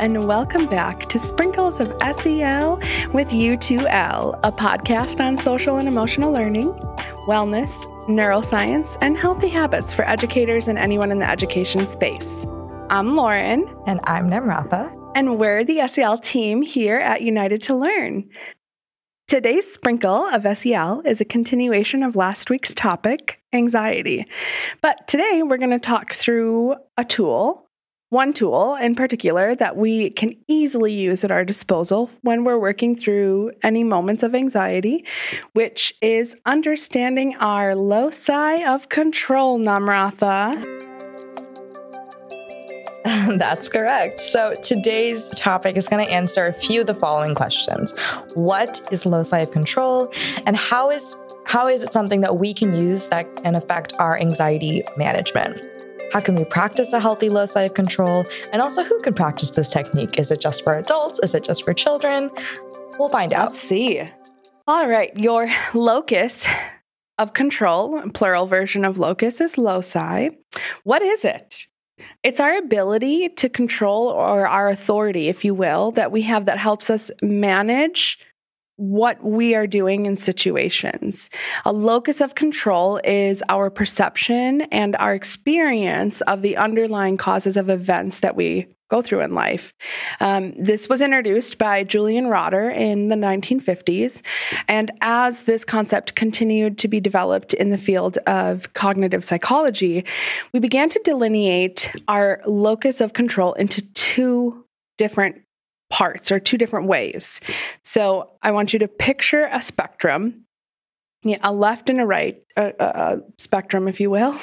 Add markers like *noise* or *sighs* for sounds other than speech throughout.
and welcome back to Sprinkles of SEL with U2L, a podcast on social and emotional learning, wellness, neuroscience, and healthy habits for educators and anyone in the education space. I'm Lauren. And I'm Namratha. And we're the SEL team here at United to Learn. Today's sprinkle of SEL is a continuation of last week's topic, anxiety. But today we're going to talk through a tool one tool in particular that we can easily use at our disposal when we're working through any moments of anxiety, which is understanding our loci of control, Namratha. *laughs* That's correct. So today's topic is going to answer a few of the following questions. What is loci of control and how is how is it something that we can use that can affect our anxiety management? How can we practice a healthy loci of control? And also, who can practice this technique? Is it just for adults? Is it just for children? We'll find out. Let's see. All right, your locus of control, plural version of locus is loci. What is it? It's our ability to control or our authority, if you will, that we have that helps us manage what we are doing in situations. A locus of control is our perception and our experience of the underlying causes of events that we go through in life. Um, this was introduced by Julian Rotter in the 1950s. And as this concept continued to be developed in the field of cognitive psychology, we began to delineate our locus of control into two different parts or two different ways. So I want you to picture a spectrum, a left and a right a, a spectrum, if you will.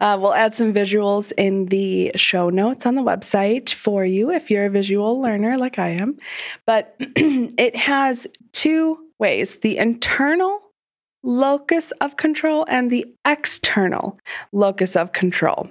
Uh, we'll add some visuals in the show notes on the website for you if you're a visual learner like I am. But *clears throat* it has two ways the internal locus of control and the external locus of control.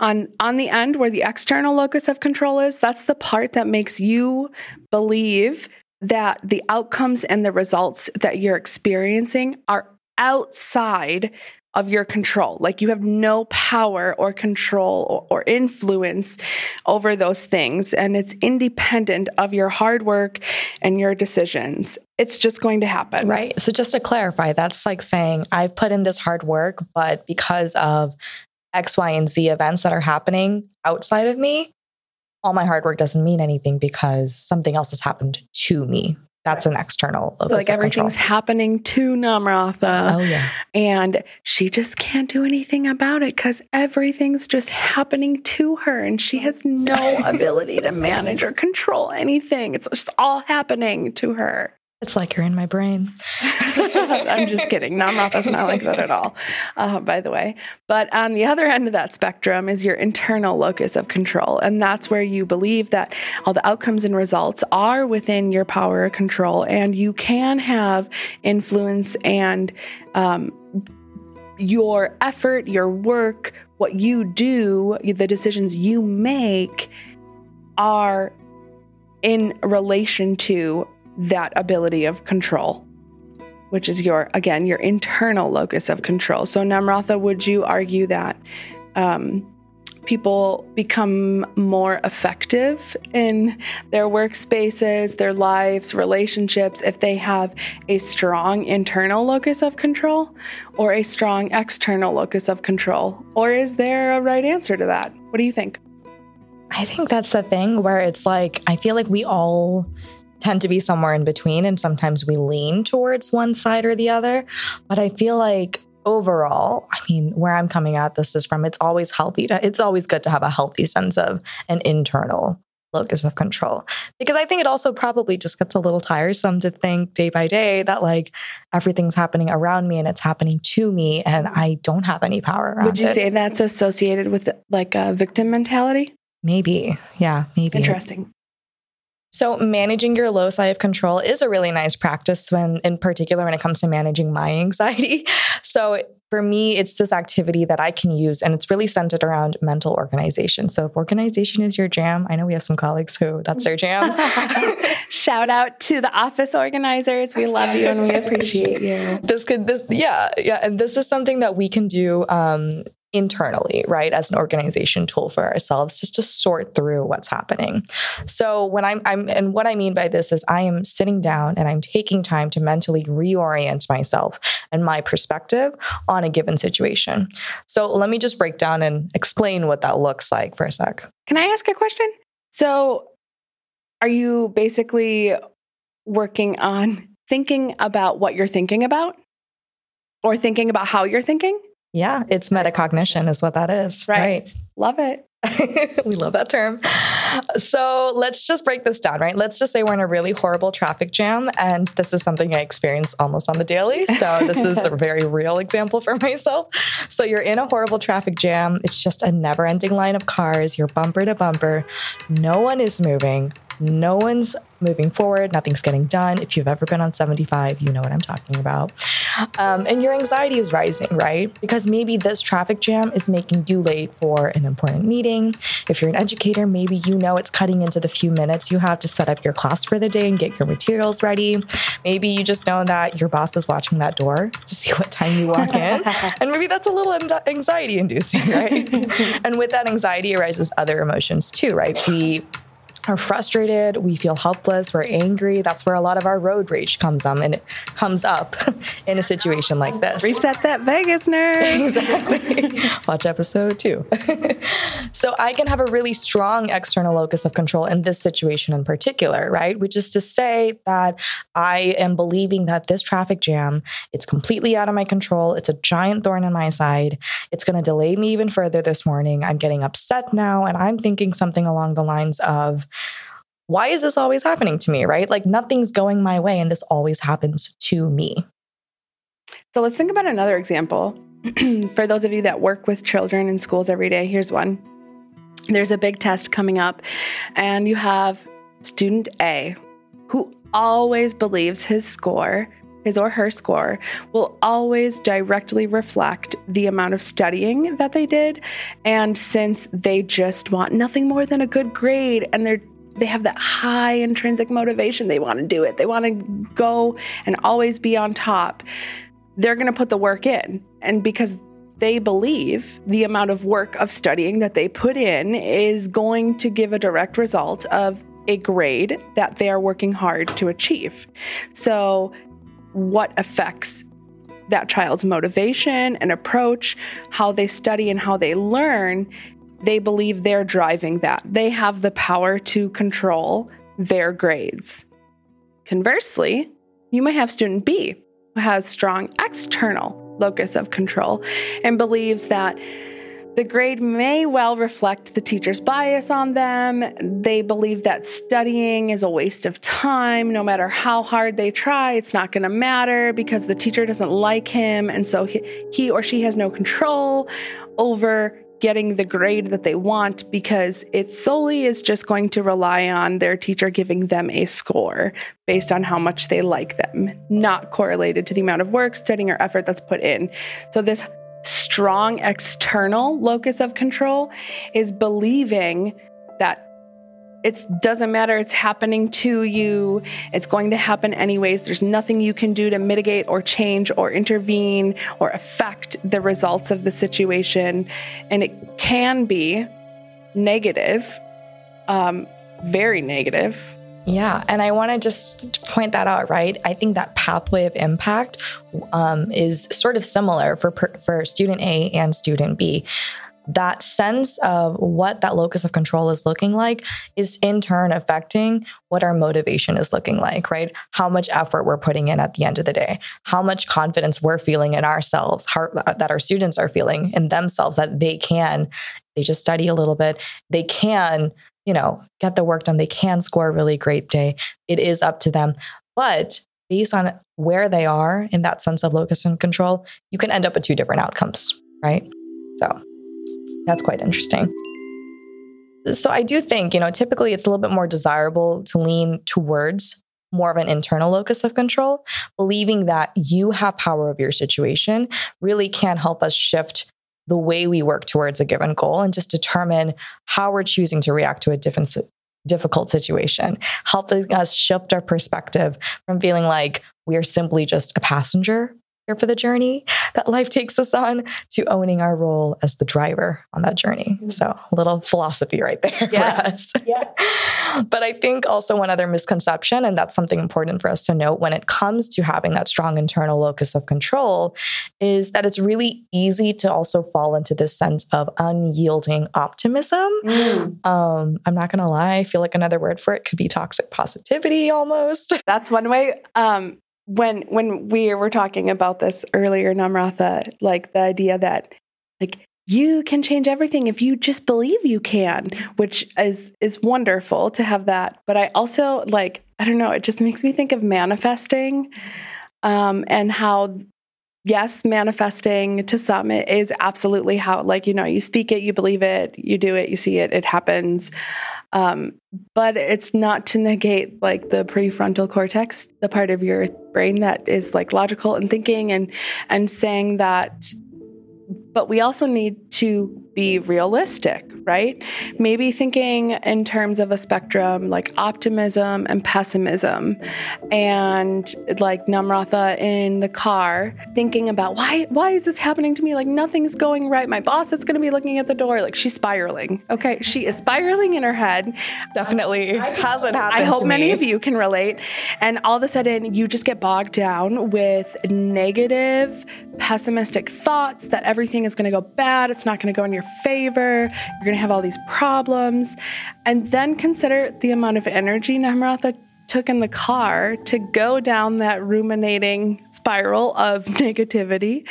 On, on the end, where the external locus of control is, that's the part that makes you believe that the outcomes and the results that you're experiencing are outside of your control. Like you have no power or control or, or, influence over those things. And it's independent of your hard work and your decisions. It's just going to happen. Right. So, just to clarify, that's like saying, I've put in this hard work, but because of X, Y, and Z events that are happening outside of me, all my hard work doesn't mean anything because something else has happened to me. That's an external. So like everything's control. happening to Namratha. Oh yeah. And she just can't do anything about it because everything's just happening to her and she has no *laughs* ability to manage or control anything. It's just all happening to her. It's like you're in my brain. *laughs* I'm just kidding. Namratha's not That's not like that at all, uh, by the way. But on the other end of that spectrum is your internal locus of control. And that's where you believe that all the outcomes and results are within your power of control. And you can have influence and um, your effort, your work, what you do, the decisions you make are in relation to that ability of control, which is your, again, your internal locus of control. So, Namratha, would you argue that um, people become more effective in their workspaces, their lives, relationships if they have a strong internal locus of control or a strong external locus of control? Or is there a right answer to that? What do you think? I think that's the thing where it's like, I feel like we all tend to be somewhere in between. And sometimes we lean towards one side or the other. But I feel like overall, I mean, where I'm coming at this is from, it's always healthy to, it's always good to have a healthy sense of an internal locus of control. Because I think it also probably just gets a little tiresome to think day by day that like everything's happening around me and it's happening to me and I don't have any power around Would you it. say that's associated with like a victim mentality? Maybe. Yeah, maybe. Interesting. So, managing your loci of control is a really nice practice when, in particular, when it comes to managing my *laughs* anxiety. So, for me, it's this activity that I can use, and it's really centered around mental organization. So, if organization is your jam, I know we have some colleagues who that's their jam. *laughs* *laughs* Shout out to the office organizers. We love you and we appreciate you. This could, this, yeah, yeah. And this is something that we can do um, internally, right, as an organization tool for ourselves, just to sort through what's happening. So when I'm, I'm, and what I mean by this is I am sitting down and I'm taking time to mentally reorient myself and my perspective on a given situation. So let me just break down and explain what that looks like for a sec. Can I ask a question? So are you basically working on thinking about what you're thinking about or thinking about how you're thinking? Yeah, it's metacognition, is what that is. Right. right. Love it. *laughs* we love that term. So let's just break this down, right? Let's just say we're in a really horrible traffic jam. And this is something I experience almost on the daily. So this is a *laughs* very real example for myself. So you're in a horrible traffic jam. It's just a never ending line of cars. You're bumper to bumper. No one is moving. No one's moving forward, nothing's getting done. If you've ever been on 75, you know what I'm talking about. Um, and your anxiety is rising, right? Because maybe this traffic jam is making you late for an important meeting. If you're an educator, maybe you know it's cutting into the few minutes you have to set up your class for the day and get your materials ready. Maybe you just know that your boss is watching that door to see what time you walk in. *laughs* and maybe that's a little anxiety inducing, right? *laughs* and with that anxiety arises other emotions too, right? We are frustrated, we feel helpless, we're angry. That's where a lot of our road rage comes um and it comes up *laughs* in a situation like this. Reset that vagus nerve. *laughs* exactly. Watch episode two. *laughs* so I can have a really strong external locus of control in this situation in particular, right? Which is to say that I am believing that this traffic jam, it's completely out of my control. It's a giant thorn in my side. It's going to delay me even further this morning. I'm getting upset now and I'm thinking something along the lines of why is this always happening to me, right? Like nothing's going my way and this always happens to me. So let's think about another example. *clears throat* For those of you that work with children in schools every day, here's one. There's a big test coming up, and you have student A who always believes his score his or her score will always directly reflect the amount of studying that they did. And since they just want nothing more than a good grade and they're they have that high intrinsic motivation. They want to do it. They want to go and always be on top. They're going to put the work in. And because they believe the amount of work of studying that they put in is going to give a direct result of a grade that they are working hard to achieve. So what affects that child's motivation and approach, how they study and how they learn, they believe they're driving that. They have the power to control their grades. Conversely, you may have student B who has strong external locus of control and believes that the grade may well reflect the teacher's bias on them. They believe that studying is a waste of time. No matter how hard they try, it's not going to matter because the teacher doesn't like him. And so he, he or she has no control over getting the grade that they want because it solely is just going to rely on their teacher giving them a score based on how much they like them, not correlated to the amount of work, studying, or effort that's put in. So, this strong external locus of control is believing that it doesn't matter it's happening to you it's going to happen anyways there's nothing you can do to mitigate or change or intervene or affect the results of the situation. And it can be negative um, very negative yeah, and I want to just point that out, right? I think that pathway of impact um, is sort of similar for for student A and student B. That sense of what that locus of control is looking like is in turn affecting what our motivation is looking like, right? How much effort we're putting in at the end of the day, how much confidence we're feeling in ourselves, how, that our students are feeling in themselves that they can, they just study a little bit, they can you know, get the work done. They can score a really great day. It is up to them. But based on where they are in that sense of locus and control, you can end up with two different outcomes, right? So that's quite interesting. So I do think, you know, typically it's a little bit more desirable to lean towards more of an internal locus of control, believing that you have power of your situation really can help us shift the way we work towards a given goal and just determine how we're choosing to react to a different difficult situation, helping us shift our perspective from feeling like we are simply just a passenger here for the journey that life takes us on to owning our role as the driver on that journey. Mm-hmm. So, a little philosophy right there yes. for us. *laughs* Yeah. but I think also one other misconception, and that's something important for us to note when it comes to having that strong internal locus of control, is that it's really easy to also fall into this sense of unyielding optimism. Mm. Um, I'm not going to lie, I feel like another word for it could be toxic positivity almost. *laughs* That's one way. Um, when when we were talking about this earlier, Namratha, like the idea that like you can change everything if you just believe you can, which is is wonderful to have that. But I also like I don't know, it just makes me think of manifesting um, and how yes, manifesting to some is absolutely how like you know you speak it, you believe it, you do it, you see it, it happens. Um, but it's not to negate like the prefrontal cortex, the part of your brain that is like logical and thinking and and saying that but we also need to be realistic, right? Maybe thinking in terms of a spectrum like optimism and pessimism. And like Namratha in the car, thinking about why why is this happening to me? Like nothing's going right. My boss is gonna be looking at the door. Like she's spiraling. Okay. She is spiraling in her head. Definitely hasn't happened. I hope many of you can relate. And all of a sudden you just get bogged down with negative, pessimistic thoughts that everything is gonna go bad. It's not gonna go in your favor. You're going to have all these problems. And then consider the amount of energy Namratha took in the car to go down that ruminating spiral of *laughs* negativity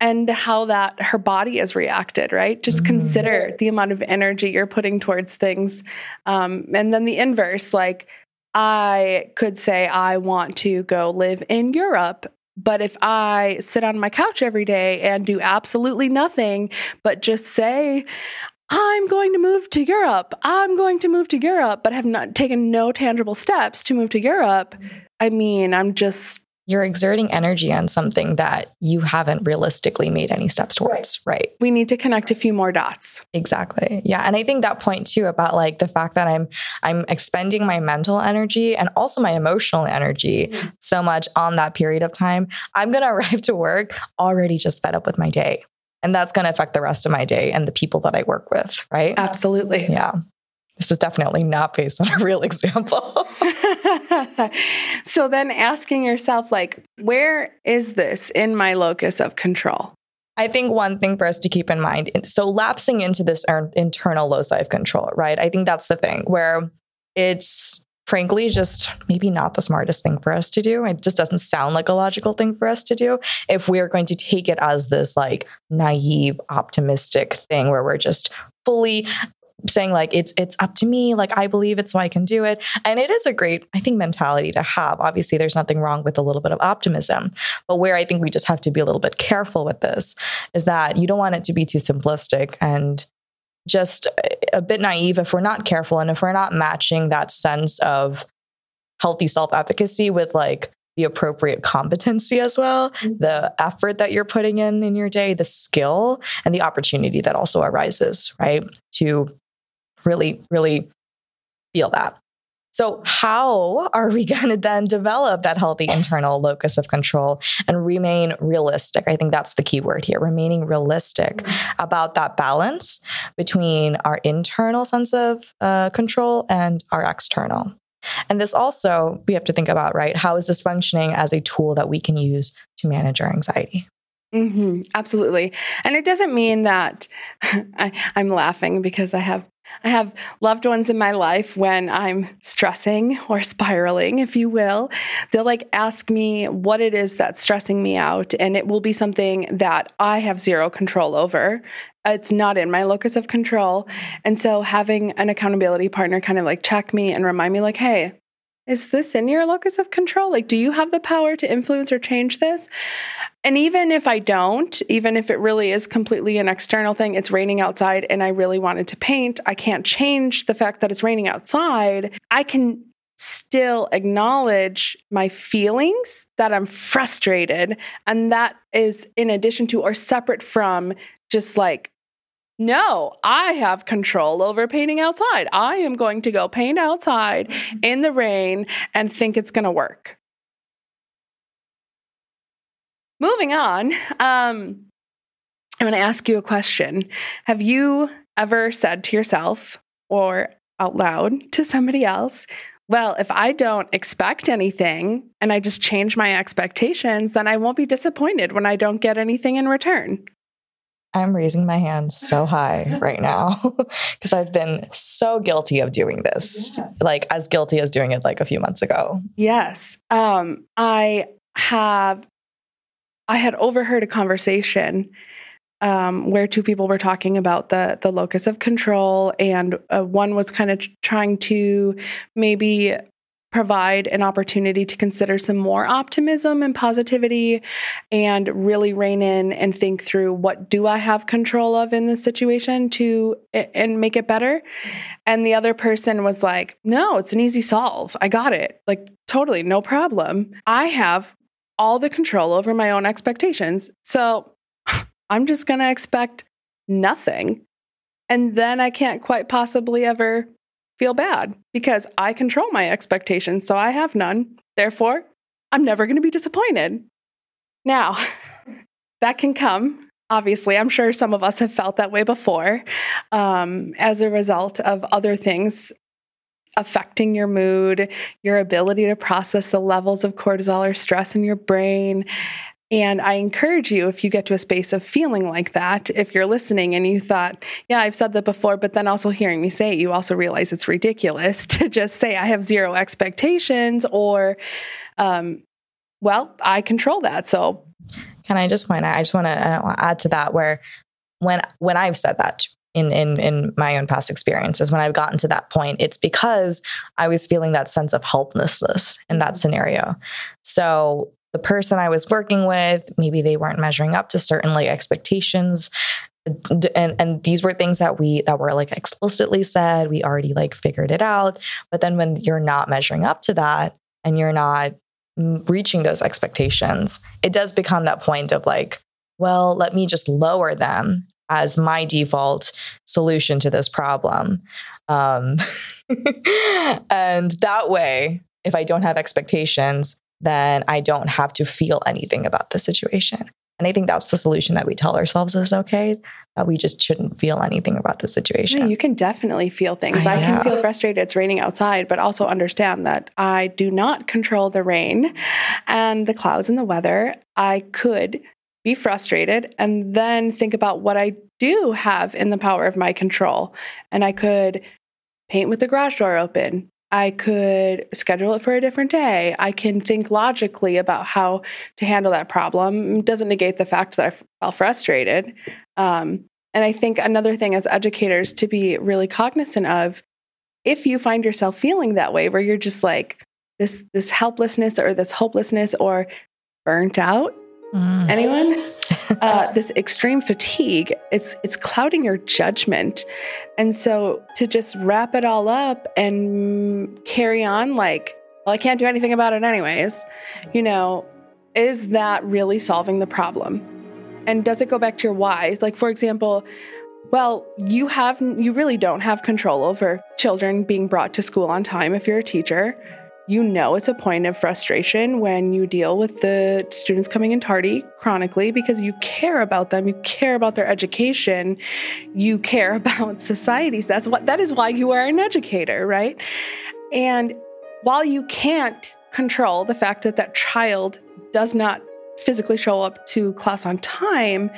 and how that her body has reacted, right? Just mm-hmm. consider the amount of energy you're putting towards things. Um, and then the inverse, like, I could say, I want to go live in Europe. But if I sit on my couch every day and do absolutely nothing, but just say, I'm going to move to Europe, I'm going to move to Europe, but have not taken no tangible steps to move to Europe, I mean, I'm just you're exerting energy on something that you haven't realistically made any steps towards, right. right? We need to connect a few more dots. Exactly. Yeah, and I think that point too about like the fact that I'm I'm expending my mental energy and also my emotional energy mm-hmm. so much on that period of time. I'm going *laughs* to arrive to work already just fed up with my day. And that's going to affect the rest of my day and the people that I work with, right? Absolutely. Yeah. This is definitely not based on a real *laughs* example. so then asking yourself, like, where is this in my locus of control? I think one thing for us to keep in mind so lapsing into this er, internal loci of control, right? I think that's the thing where it's frankly just maybe not the smartest thing for us to do. It just doesn't sound like a logical thing for us to do if we're going to take it as this like naive, optimistic thing where we're just fully saying like it's it's up to me like i believe it so i can do it and it is a great i think mentality to have obviously there's nothing wrong with a little bit of optimism but where i think we just have to be a little bit careful with this is that you don't want it to be too simplistic and just a bit naive if we're not careful and if we're not matching that sense of healthy self-efficacy with like the appropriate competency as well, mm-hmm. the effort that you're putting in in your day, the skill, and the opportunity that also arises, right? To really, really feel that. So, how are we *laughs* going to then develop that healthy internal locus of control and remain realistic? I think that's the key word here remaining realistic mm-hmm. about that balance between our internal sense of uh, control and our external. And this also, we have to think about, right? How is this functioning as a tool that we can use to manage our anxiety? Mm-hmm, absolutely. And it doesn't mean that *laughs* I, am laughing because I have I have loved ones in my life when I'm stressing or spiraling, if you will. They'll like ask me what it is that's stressing me out, and it will be something that I have zero control over. It's not in my locus of control. And so having an accountability partner kind of like check me and remind me, like, hey, is this in your locus of control? Like, do you have the power to influence or change this? And even if I don't, even if it really is completely an external thing, it's raining outside and I really wanted to paint, I can't change the fact that it's raining outside. I can still acknowledge my feelings that I'm frustrated. And that is in addition to or separate from just like no, I have control over painting outside. I am going to go paint outside mm-hmm. in the rain and think it's going to work. moving on. Um, I'm going to ask you a question. Have you ever said to yourself or out loud to somebody else, well, if I don't expect anything and I just change my expectations, then I won't be disappointed when I don't get anything in return. I'm raising my hand so high right now *laughs* because I've been so guilty of doing this. Yeah. Like as guilty as doing it like a few months ago. Yes. Um I have I had overheard a conversation um, where two people were talking about the the locus of control, and uh, one was kind of trying to maybe provide an opportunity to consider some more optimism and positivity and really rein in and think through what do I have control of in this situation to and make it better. And the other person was like, "No, it's an easy solve. I got it. Like totally no problem. I have all the control over my own expectations. So *sighs* I'm just going to expect nothing. And then I can't quite possibly ever feel bad because I control my expectations. So I have none. Therefore, I'm never going to be disappointed. Now, *laughs* that can come. Obviously, I'm sure some of us have felt that way before um, as a result of other things affecting your mood, your ability to process the levels of cortisol or stress in your brain, and I encourage you, if you get to a space of feeling like that, if you're listening and you thought, yeah, I've said that before, but then also hearing me say it, you also realize it's ridiculous *laughs* to just say, I have zero expectations or, um, well, I control that. So, can I just point out, I just want to add to that where when, when I've said that in in in my own past experiences when I've gotten to that point it's because I was feeling that sense of helplessness in that scenario so the person I was working with, maybe they weren't measuring up to certain like expectations. And and these were things that we that were like explicitly said, we already like figured it out. But then when you're not measuring up to that and you're not reaching those expectations, it does become that point of like, well, let me just lower them as my default solution to this problem. Um, *laughs* and that way, if I don't have expectations, then I don't have to feel anything about the situation. And I think that's the solution that we tell ourselves is okay, that we just shouldn't feel anything about the situation. Yeah, you can definitely feel things. I, I can feel frustrated. It's raining outside, but also understand that I do not control the rain and the clouds and the weather. I could be frustrated and then think about what I do have in the power of my control. And I could paint with the garage door open, I could schedule it for a different day. I can think logically about how to handle that problem. It doesn't negate the fact that I felt frustrated. Um, and I think another thing as educators to be really cognizant of if you find yourself feeling that way, where you're just like this this helplessness or this hopelessness or burnt out, Mm. Anyone? *laughs* uh, this extreme fatigue, it's it's clouding your judgment, and so to just wrap it all up and carry on like, well, I can't do anything about it anyways. You know, is that really solving the problem? And does it go back to your why? Like, for example, well, you have you really don't have control over children being brought to school on time if you're a teacher you know it's a point of frustration when you deal with the students coming in tardy chronically because you care about them you care about their education you care *laughs* about societies. That's what that is why you are an educator right? And while you can't control the fact that that child does not physically show up to class on time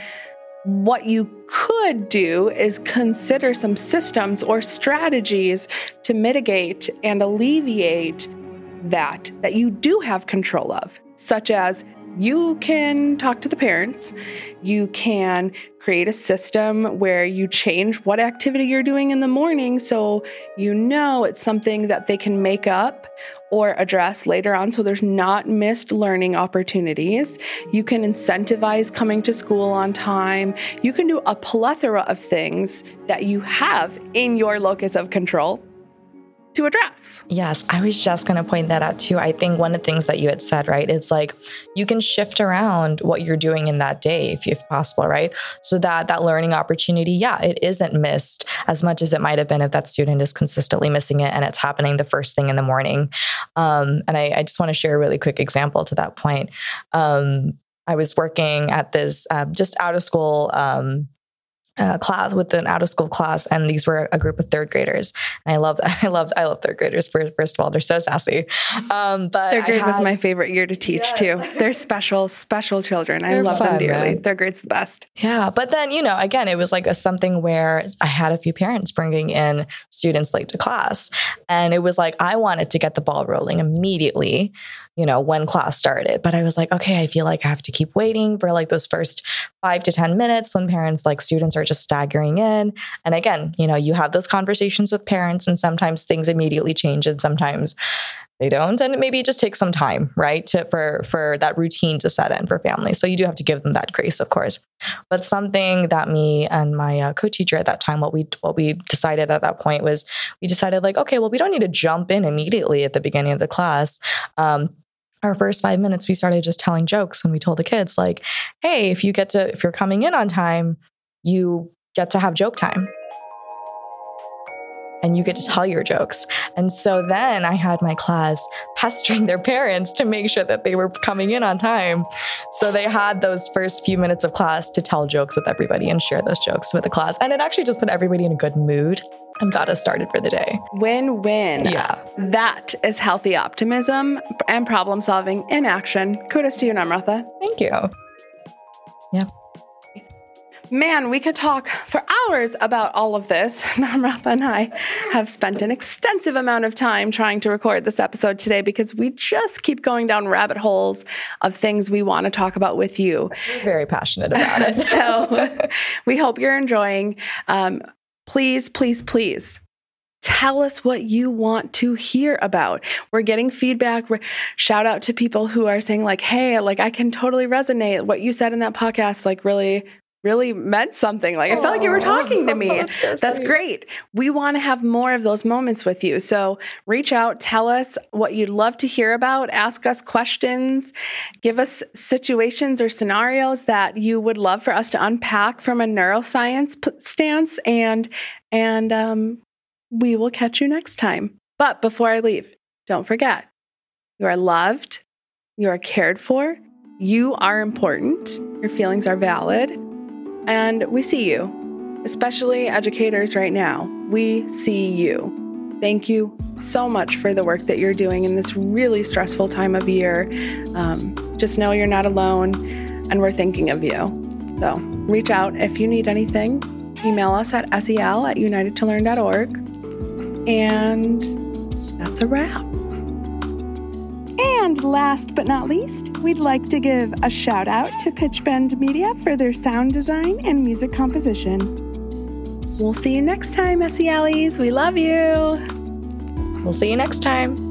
what you could do is consider some systems or strategies to mitigate and alleviate that that you do have control of, such as you can talk to the parents. You can create a system where you change what activity you're doing in the morning so you know it's something that they can make up or address later on so there's not missed learning opportunities. You can incentivize coming to school on time. You can do a plethora of things that you have in your locus of control to address. Yes, I was just going to point that out too. I think one of the things that you had said, right, it's like you can shift around what you're doing in that day if, if possible, right? So that that learning opportunity, yeah, it isn't missed as much as it might have been if that student is consistently missing it and it's happening the first thing in the morning. Um, and I, I just want to share a really quick example to that point. Um, I was working at this uh, just out of school um, uh, class with an out of school class, and these were a group of third graders. And I love *laughs* I loved I love third graders. First, first of all, they're so sassy. Um, but third grade had, was my favorite year to teach yes. too. They're special, special children. I love fun, them dearly. Man. Third grade's the best. Yeah, but then you know, again, it was like a something where I had a few parents bringing in students late to class, and it was like I wanted to get the ball rolling immediately you know, when class started. But I was like, okay, I feel like I have to keep waiting for like those first five to 10 minutes when parents, like students are just staggering in. And again, you know, you have those conversations with parents, and sometimes things immediately change, and sometimes they don't and maybe it just takes some time right to, for for that routine to set in for families so you do have to give them that grace of course but something that me and my uh, co-teacher at that time what we what we decided at that point was we decided like okay well we don't need to jump in immediately at the beginning of the class um, our first five minutes, we started just telling jokes and we told the kids, like, hey, if you get to, if you're coming in on time, you get to have joke time and you get to tell your jokes. And so then I had my class *laughs* pestering their parents to make sure that they were coming in on time. So they had those first few minutes of class to tell jokes with everybody and share those jokes with the class. And it actually just put everybody in a good mood got us started for the day. Win win. Yeah. That is healthy optimism and problem solving in action. Kudos to you, Namratha. Thank you. Yeah. Man, we could talk for hours about all of this. *laughs* Namratha and I have spent an extensive amount of time trying to record this episode today because we just keep going down rabbit holes of things we want to talk about with you. We're very passionate about it. *laughs* so *laughs* we hope you're enjoying. Um, please, please, please tell us what you want to hear about. We're getting feedback. We're, shout out to people who are saying like, "Hey, like I can totally resonate what you said in that podcast like really really meant something. Like I felt like you were talking to me. *laughs* That's, so That's great. We want to have more of those moments with you. So reach out, tell us what you'd love to hear about, ask us questions, give us situations or scenarios that you would love for us to unpack from a neuroscience p- stance and and um, we will catch you next time. But before I leave, don't forget, you are loved, you are cared for, you are important, your feelings are valid and we see you, especially educators right now. We see you. Thank you so much for the work that you're doing in this really stressful time of year. Um, just know you're not alone, and we're thinking of you. So reach out if you need anything. Email us at sel at unitedtolearn.org. And that's a wrap. And last but not least, we'd like to give a shout out to Pitchbend Media for their sound design and music composition. We'll see you next time, SELs. We love you. We'll see you next time.